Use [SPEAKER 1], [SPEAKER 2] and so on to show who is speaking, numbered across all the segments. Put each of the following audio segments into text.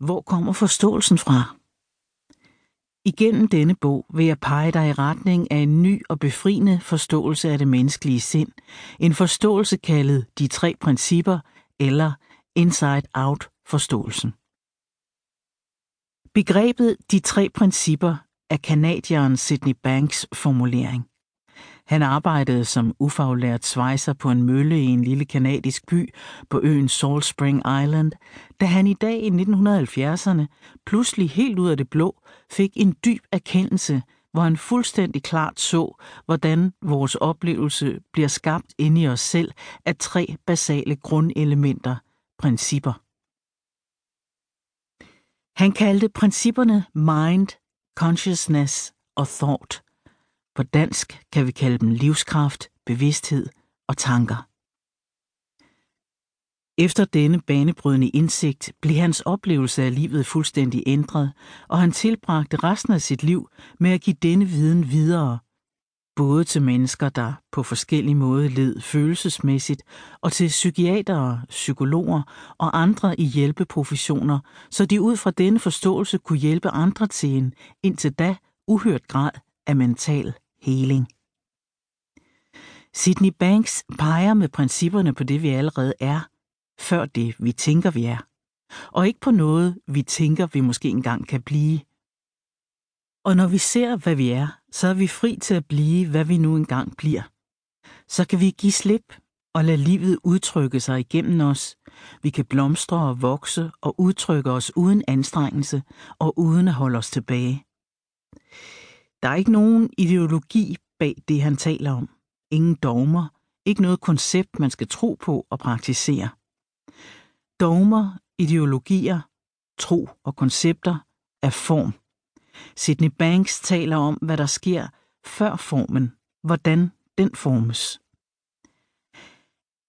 [SPEAKER 1] Hvor kommer forståelsen fra? Igennem denne bog vil jeg pege dig i retning af en ny og befriende forståelse af det menneskelige sind. En forståelse kaldet de tre principper eller inside-out-forståelsen. Begrebet de tre principper er kanadieren Sydney Banks formulering. Han arbejdede som ufaglært svejser på en mølle i en lille kanadisk by på øen Salt Spring Island, da han i dag i 1970'erne pludselig helt ud af det blå fik en dyb erkendelse, hvor han fuldstændig klart så, hvordan vores oplevelse bliver skabt inde i os selv af tre basale grundelementer, principper. Han kaldte principperne mind, consciousness og thought. På dansk kan vi kalde dem livskraft, bevidsthed og tanker. Efter denne banebrydende indsigt blev hans oplevelse af livet fuldstændig ændret, og han tilbragte resten af sit liv med at give denne viden videre, både til mennesker, der på forskellige måde led følelsesmæssigt, og til psykiatere, psykologer og andre i hjælpeprofessioner, så de ud fra denne forståelse kunne hjælpe andre til en, indtil da, uhørt grad af mental heling. Sydney Banks peger med principperne på det, vi allerede er, før det, vi tænker, vi er, og ikke på noget, vi tænker, vi måske engang kan blive. Og når vi ser, hvad vi er, så er vi fri til at blive, hvad vi nu engang bliver. Så kan vi give slip og lade livet udtrykke sig igennem os. Vi kan blomstre og vokse og udtrykke os uden anstrengelse og uden at holde os tilbage. Der er ikke nogen ideologi bag det, han taler om. Ingen dogmer, ikke noget koncept, man skal tro på og praktisere. Dogmer, ideologier, tro og koncepter er form. Sydney Banks taler om, hvad der sker før formen, hvordan den formes.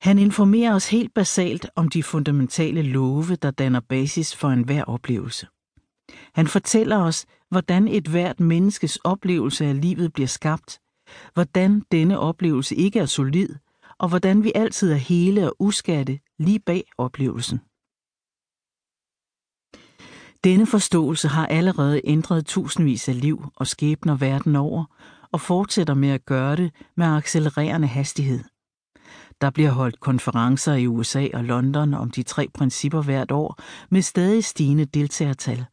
[SPEAKER 1] Han informerer os helt basalt om de fundamentale love, der danner basis for enhver oplevelse. Han fortæller os, hvordan et hvert menneskes oplevelse af livet bliver skabt, hvordan denne oplevelse ikke er solid, og hvordan vi altid er hele og uskatte lige bag oplevelsen. Denne forståelse har allerede ændret tusindvis af liv og skæbner verden over, og fortsætter med at gøre det med accelererende hastighed. Der bliver holdt konferencer i USA og London om de tre principper hvert år med stadig stigende deltagertal.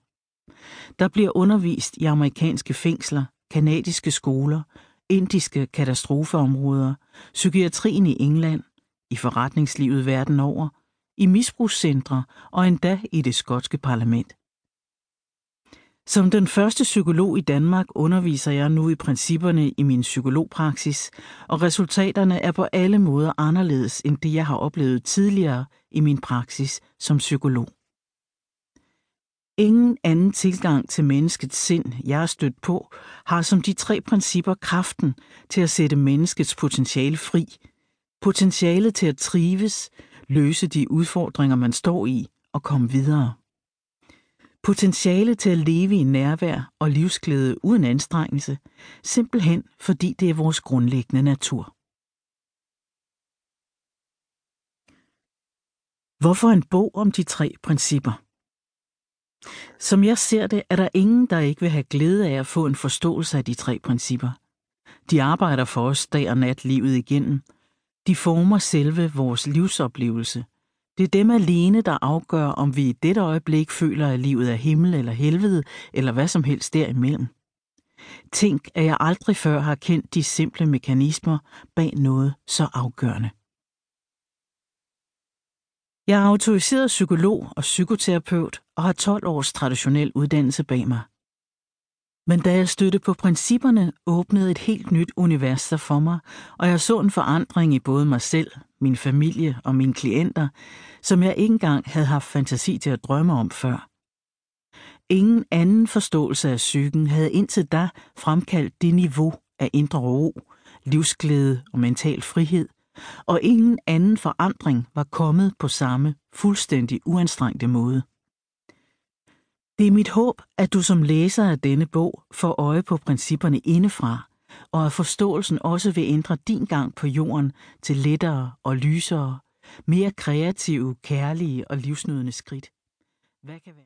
[SPEAKER 1] Der bliver undervist i amerikanske fængsler, kanadiske skoler, indiske katastrofeområder, psykiatrien i England, i forretningslivet verden over, i misbrugscentre og endda i det skotske parlament. Som den første psykolog i Danmark underviser jeg nu i principperne i min psykologpraksis, og resultaterne er på alle måder anderledes end det, jeg har oplevet tidligere i min praksis som psykolog. Ingen anden tilgang til menneskets sind, jeg er stødt på, har som de tre principper kraften til at sætte menneskets potentiale fri. Potentialet til at trives, løse de udfordringer, man står i og komme videre. Potentiale til at leve i nærvær og livsglæde uden anstrengelse, simpelthen fordi det er vores grundlæggende natur. Hvorfor en bog om de tre principper? Som jeg ser det, er der ingen, der ikke vil have glæde af at få en forståelse af de tre principper. De arbejder for os dag og nat livet igennem. De former selve vores livsoplevelse. Det er dem alene, der afgør, om vi i dette øjeblik føler, at livet er himmel eller helvede, eller hvad som helst derimellem. Tænk, at jeg aldrig før har kendt de simple mekanismer bag noget så afgørende. Jeg er autoriseret psykolog og psykoterapeut og har 12 års traditionel uddannelse bag mig. Men da jeg stødte på principperne, åbnede et helt nyt univers sig for mig, og jeg så en forandring i både mig selv, min familie og mine klienter, som jeg ikke engang havde haft fantasi til at drømme om før. Ingen anden forståelse af psyken havde indtil da fremkaldt det niveau af indre ro, livsglæde og mental frihed, og ingen anden forandring var kommet på samme fuldstændig uanstrengte måde. Det er mit håb, at du som læser af denne bog får øje på principperne indefra, og at forståelsen også vil ændre din gang på jorden til lettere og lysere, mere kreative, kærlige og livsnydende skridt. Hvad kan være